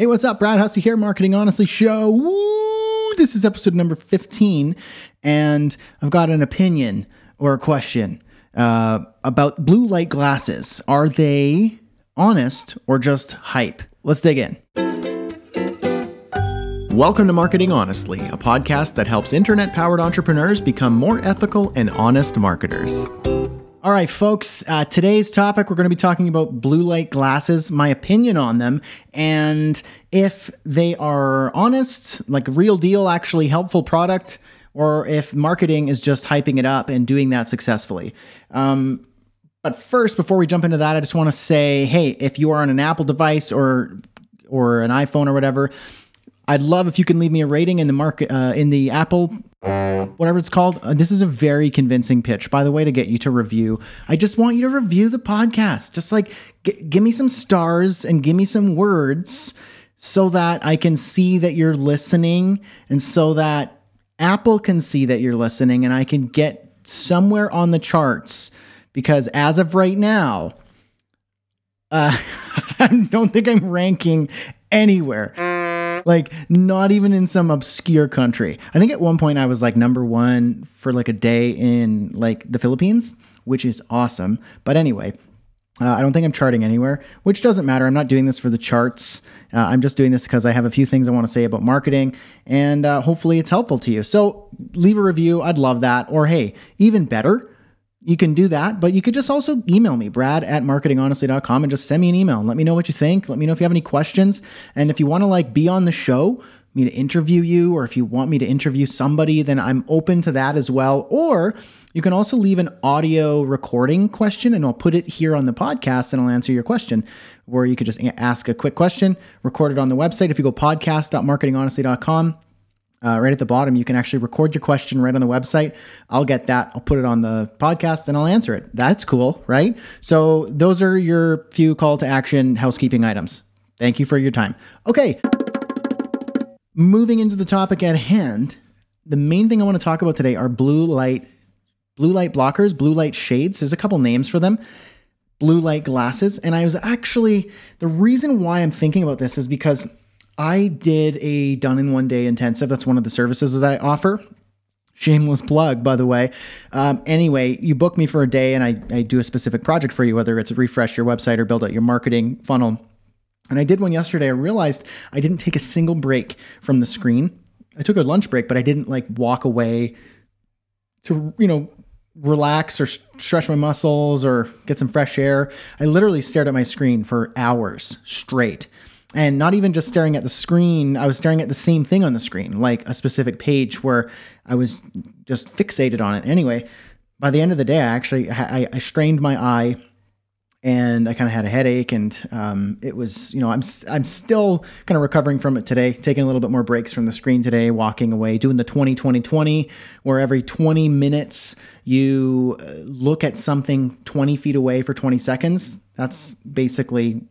Hey, what's up? Brad Hussey here, Marketing Honestly Show. This is episode number 15, and I've got an opinion or a question uh, about blue light glasses. Are they honest or just hype? Let's dig in. Welcome to Marketing Honestly, a podcast that helps internet powered entrepreneurs become more ethical and honest marketers. All right, folks, uh, today's topic we're going to be talking about blue light glasses, my opinion on them, and if they are honest, like real deal, actually helpful product, or if marketing is just hyping it up and doing that successfully. Um, but first, before we jump into that, I just want to say, hey, if you are on an Apple device or or an iPhone or whatever, I'd love if you can leave me a rating in the market uh, in the Apple whatever it's called. Uh, this is a very convincing pitch, by the way, to get you to review. I just want you to review the podcast. Just like g- give me some stars and give me some words so that I can see that you're listening and so that Apple can see that you're listening and I can get somewhere on the charts because as of right now, uh, I don't think I'm ranking anywhere like not even in some obscure country. I think at one point I was like number one for like a day in like the Philippines, which is awesome. But anyway, uh, I don't think I'm charting anywhere, which doesn't matter. I'm not doing this for the charts. Uh, I'm just doing this because I have a few things I want to say about marketing, and uh, hopefully it's helpful to you. So leave a review. I'd love that. Or hey, even better, you can do that, but you could just also email me, brad at marketinghonestly.com, and just send me an email and let me know what you think. Let me know if you have any questions. And if you want to like be on the show, me to interview you, or if you want me to interview somebody, then I'm open to that as well. Or you can also leave an audio recording question and I'll put it here on the podcast and I'll answer your question. Where you could just ask a quick question, record it on the website. If you go podcast.marketinghonestly.com, uh, right at the bottom, you can actually record your question right on the website. I'll get that. I'll put it on the podcast and I'll answer it. That's cool, right? So, those are your few call to action housekeeping items. Thank you for your time. Okay. Moving into the topic at hand, the main thing I want to talk about today are blue light blue light blockers, blue light shades. There's a couple names for them. Blue light glasses, and I was actually the reason why I'm thinking about this is because I did a done in one day intensive. That's one of the services that I offer. Shameless plug, by the way. Um, anyway, you book me for a day and I, I do a specific project for you, whether it's refresh your website or build out your marketing funnel. And I did one yesterday. I realized I didn't take a single break from the screen. I took a lunch break, but I didn't like walk away to, you know, relax or stretch my muscles or get some fresh air. I literally stared at my screen for hours straight and not even just staring at the screen i was staring at the same thing on the screen like a specific page where i was just fixated on it. Anyway by the end of the day i actually i, I strained my eye and i kind of had a headache and um, it was you know i'm i'm still kind of recovering from it today taking a little bit more breaks from the screen today walking away doing the 20 20 20 where every 20 minutes you uh, look at something 20 feet away for 20 seconds that's basically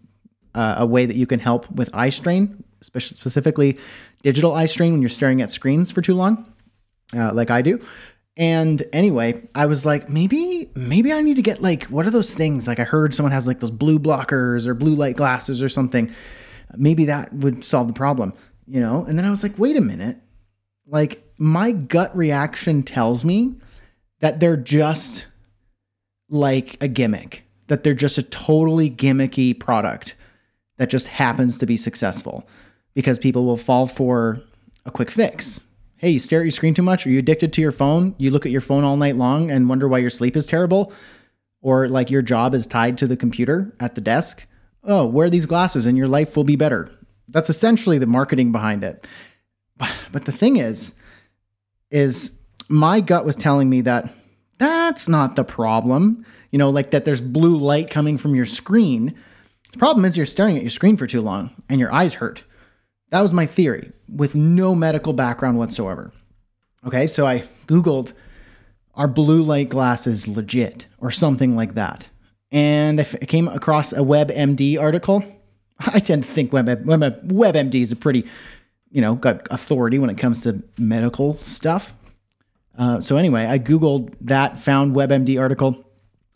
uh, a way that you can help with eye strain, specifically digital eye strain when you're staring at screens for too long, uh, like I do. And anyway, I was like, maybe, maybe I need to get like, what are those things? Like I heard someone has like those blue blockers or blue light glasses or something. Maybe that would solve the problem, you know? And then I was like, wait a minute. Like my gut reaction tells me that they're just like a gimmick, that they're just a totally gimmicky product that just happens to be successful because people will fall for a quick fix. Hey, you stare at your screen too much? Are you addicted to your phone? You look at your phone all night long and wonder why your sleep is terrible? Or like your job is tied to the computer at the desk? Oh, wear these glasses and your life will be better. That's essentially the marketing behind it. But the thing is, is my gut was telling me that that's not the problem. You know, like that there's blue light coming from your screen the problem is you're staring at your screen for too long and your eyes hurt. That was my theory with no medical background whatsoever. Okay, so I Googled, are blue light glasses legit or something like that? And I came across a WebMD article. I tend to think Web, Web, WebMD is a pretty, you know, got authority when it comes to medical stuff. Uh, so anyway, I Googled that, found WebMD article.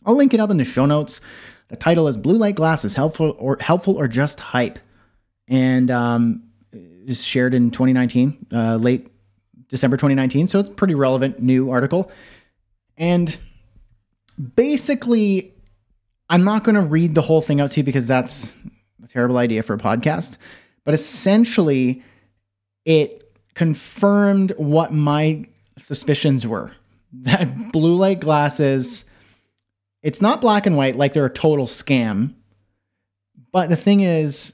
I'll link it up in the show notes. The title is Blue Light Glasses Helpful or Helpful or Just Hype. and um, is shared in 2019, uh, late December 2019. So it's pretty relevant new article. And basically, I'm not going to read the whole thing out to you because that's a terrible idea for a podcast. But essentially, it confirmed what my suspicions were that blue light glasses, it's not black and white like they're a total scam. But the thing is,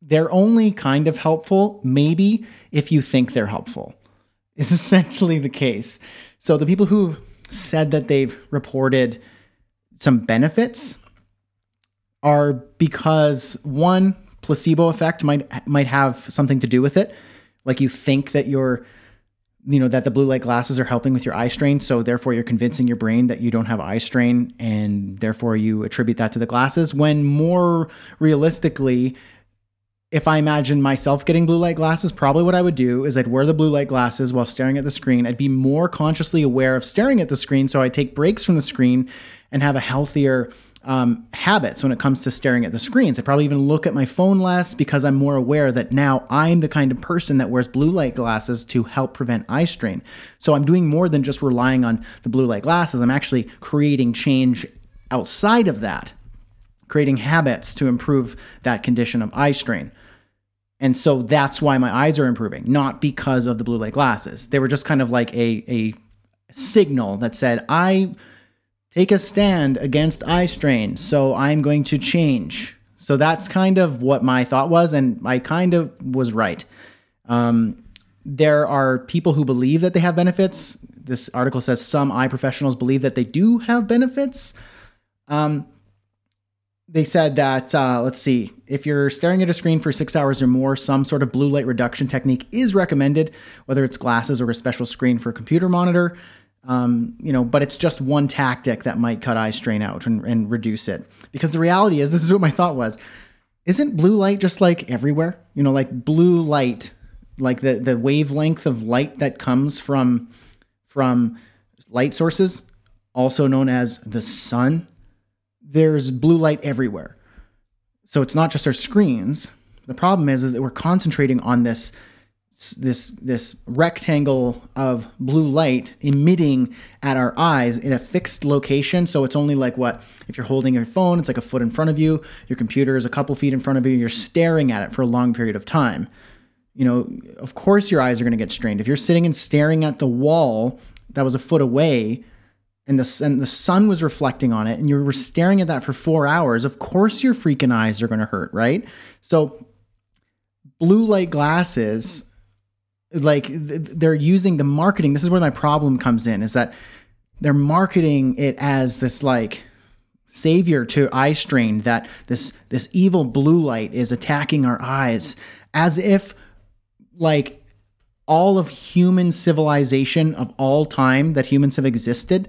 they're only kind of helpful, maybe, if you think they're helpful, is essentially the case. So the people who've said that they've reported some benefits are because one placebo effect might might have something to do with it like you think that you're you know that the blue light glasses are helping with your eye strain so therefore you're convincing your brain that you don't have eye strain and therefore you attribute that to the glasses when more realistically if I imagine myself getting blue light glasses, probably what I would do is I'd wear the blue light glasses while staring at the screen. I'd be more consciously aware of staring at the screen, so I'd take breaks from the screen and have a healthier um, habits when it comes to staring at the screens. I probably even look at my phone less because I'm more aware that now I'm the kind of person that wears blue light glasses to help prevent eye strain. So I'm doing more than just relying on the blue light glasses. I'm actually creating change outside of that, creating habits to improve that condition of eye strain. And so that's why my eyes are improving, not because of the blue light glasses. They were just kind of like a, a signal that said, I take a stand against eye strain, so I'm going to change. So that's kind of what my thought was, and I kind of was right. Um, there are people who believe that they have benefits. This article says some eye professionals believe that they do have benefits. Um, they said that uh, let's see if you're staring at a screen for six hours or more some sort of blue light reduction technique is recommended whether it's glasses or a special screen for a computer monitor um, you know but it's just one tactic that might cut eye strain out and, and reduce it because the reality is this is what my thought was isn't blue light just like everywhere you know like blue light like the the wavelength of light that comes from from light sources also known as the sun there's blue light everywhere. So it's not just our screens. The problem is, is that we're concentrating on this this this rectangle of blue light emitting at our eyes in a fixed location. So it's only like what if you're holding your phone it's like a foot in front of you. Your computer is a couple feet in front of you. And you're staring at it for a long period of time. You know of course your eyes are going to get strained. If you're sitting and staring at the wall that was a foot away and the, and the sun was reflecting on it and you were staring at that for four hours, of course your freaking eyes are going to hurt, right? So, blue light glasses, like they're using the marketing. This is where my problem comes in is that they're marketing it as this like savior to eye strain that this this evil blue light is attacking our eyes as if like all of human civilization of all time that humans have existed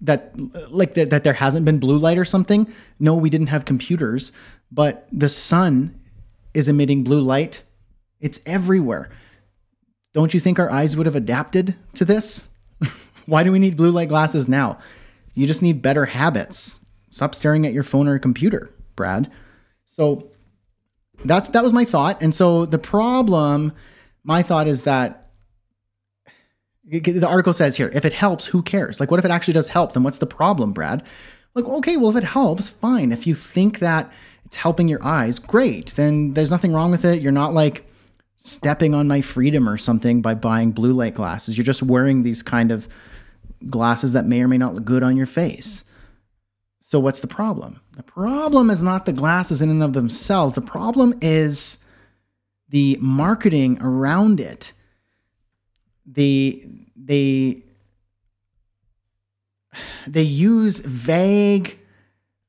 that like that, that there hasn't been blue light or something. No, we didn't have computers, but the sun is emitting blue light. It's everywhere. Don't you think our eyes would have adapted to this? Why do we need blue light glasses now? You just need better habits. Stop staring at your phone or computer, Brad. So that's that was my thought. And so the problem, my thought is that the article says here, if it helps, who cares? Like, what if it actually does help? Then what's the problem, Brad? Like, okay, well, if it helps, fine. If you think that it's helping your eyes, great. Then there's nothing wrong with it. You're not like stepping on my freedom or something by buying blue light glasses. You're just wearing these kind of glasses that may or may not look good on your face. So, what's the problem? The problem is not the glasses in and of themselves, the problem is the marketing around it they they they use vague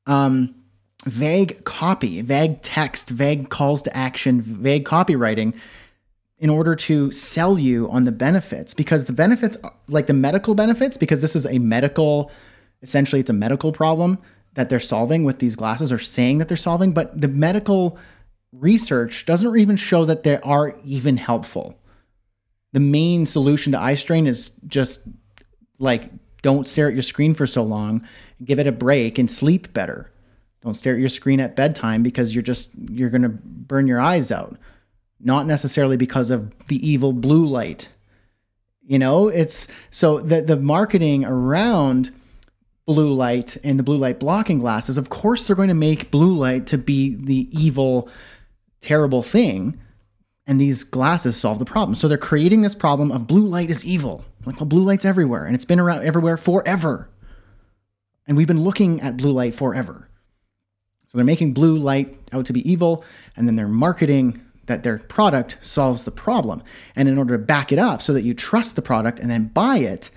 um, vague copy, vague text, vague calls to action, vague copywriting in order to sell you on the benefits because the benefits like the medical benefits because this is a medical essentially it's a medical problem that they're solving with these glasses or saying that they're solving but the medical research doesn't even show that they are even helpful the main solution to eye strain is just like don't stare at your screen for so long, give it a break and sleep better. Don't stare at your screen at bedtime because you're just you're going to burn your eyes out. Not necessarily because of the evil blue light. You know, it's so that the marketing around blue light and the blue light blocking glasses, of course they're going to make blue light to be the evil terrible thing and these glasses solve the problem. So they're creating this problem of blue light is evil. Like, well, blue light's everywhere and it's been around everywhere forever. And we've been looking at blue light forever. So they're making blue light out to be evil, and then they're marketing that their product solves the problem. And in order to back it up so that you trust the product and then buy it,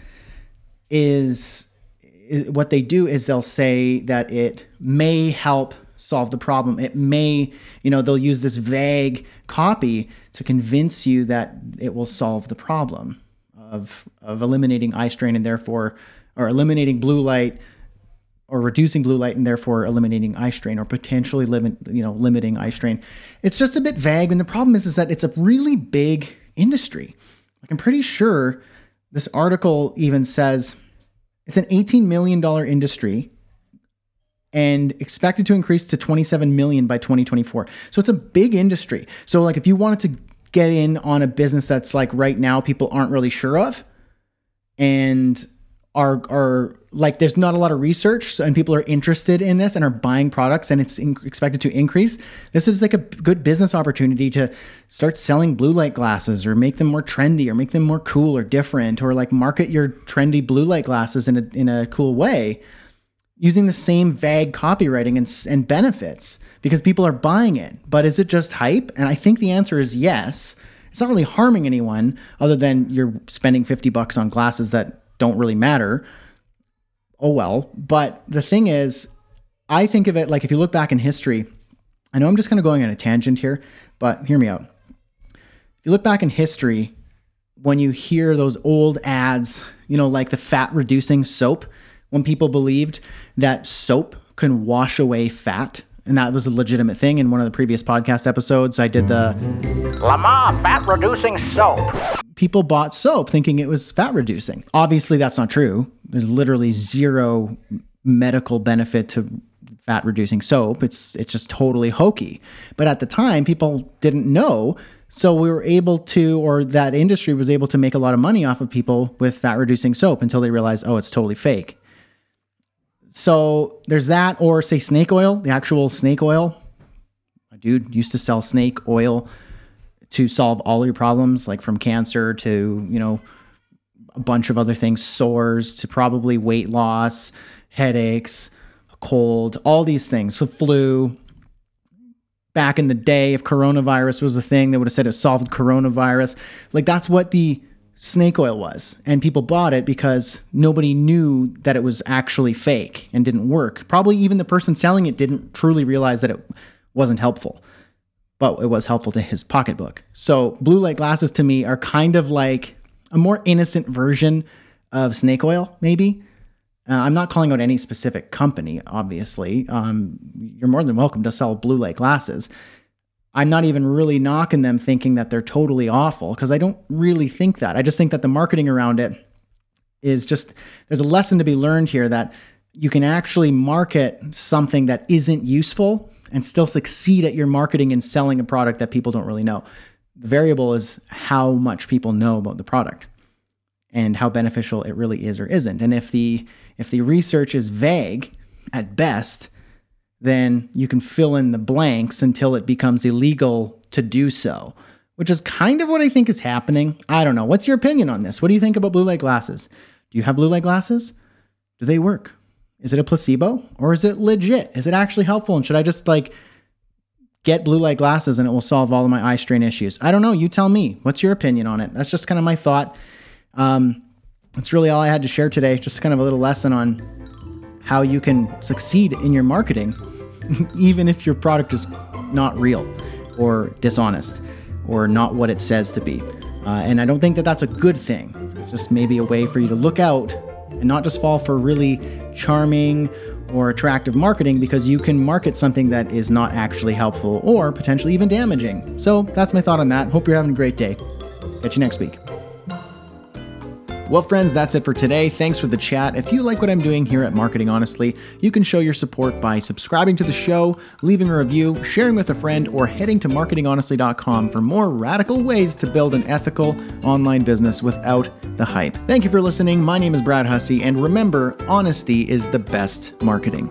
is, is what they do is they'll say that it may help solve the problem. It may, you know, they'll use this vague copy to convince you that it will solve the problem of of eliminating eye strain and therefore or eliminating blue light or reducing blue light and therefore eliminating eye strain or potentially limit you know limiting eye strain. It's just a bit vague and the problem is is that it's a really big industry. Like i'm pretty sure this article even says it's an 18 million dollar industry and expected to increase to 27 million by 2024 so it's a big industry. So like if you wanted to get in on a business that's like right now people aren't really sure of and are are like there's not a lot of research and people are interested in this and are buying products and it's in, expected to increase. This is like a good business opportunity to start selling blue light glasses or make them more trendy or make them more cool or different or like market your trendy blue light glasses in a in a cool way using the same vague copywriting and, and benefits because people are buying it. But is it just hype? And i think the answer is yes. It's not really harming anyone other than you're spending 50 bucks on glasses that don't really matter. Oh well. But the thing is, I think of it like if you look back in history, I know I'm just kind of going on a tangent here, but hear me out. If you look back in history, when you hear those old ads, you know, like the fat reducing soap, when people believed that soap can wash away fat, and that was a legitimate thing in one of the previous podcast episodes. I did the Lamar fat reducing soap. People bought soap thinking it was fat reducing. Obviously, that's not true. There's literally zero medical benefit to fat reducing soap. It's it's just totally hokey. But at the time, people didn't know. So we were able to, or that industry was able to make a lot of money off of people with fat reducing soap until they realized, oh, it's totally fake. So there's that, or say snake oil, the actual snake oil. A dude used to sell snake oil to solve all your problems, like from cancer to, you know, a bunch of other things, sores to probably weight loss, headaches, a cold, all these things. So flu. Back in the day, if coronavirus was a thing, they would have said it solved coronavirus. Like that's what the snake oil was. And people bought it because nobody knew that it was actually fake and didn't work. Probably even the person selling it didn't truly realize that it wasn't helpful, but it was helpful to his pocketbook. So, blue light glasses to me are kind of like a more innocent version of snake oil, maybe. Uh, I'm not calling out any specific company, obviously. Um, you're more than welcome to sell blue light glasses. I'm not even really knocking them thinking that they're totally awful because I don't really think that. I just think that the marketing around it is just there's a lesson to be learned here that you can actually market something that isn't useful and still succeed at your marketing and selling a product that people don't really know. The variable is how much people know about the product and how beneficial it really is or isn't. And if the if the research is vague at best, then you can fill in the blanks until it becomes illegal to do so, which is kind of what I think is happening. I don't know. What's your opinion on this? What do you think about blue light glasses? Do you have blue light glasses? Do they work? Is it a placebo or is it legit? Is it actually helpful? And should I just like get blue light glasses and it will solve all of my eye strain issues? I don't know. You tell me. What's your opinion on it? That's just kind of my thought. Um, that's really all I had to share today. Just kind of a little lesson on how you can succeed in your marketing even if your product is not real or dishonest or not what it says to be. Uh, and I don't think that that's a good thing. It's just maybe a way for you to look out and not just fall for really charming or attractive marketing because you can market something that is not actually helpful or potentially even damaging. So that's my thought on that. Hope you're having a great day. Catch you next week. Well, friends, that's it for today. Thanks for the chat. If you like what I'm doing here at Marketing Honestly, you can show your support by subscribing to the show, leaving a review, sharing with a friend, or heading to marketinghonestly.com for more radical ways to build an ethical online business without the hype. Thank you for listening. My name is Brad Hussey, and remember, honesty is the best marketing.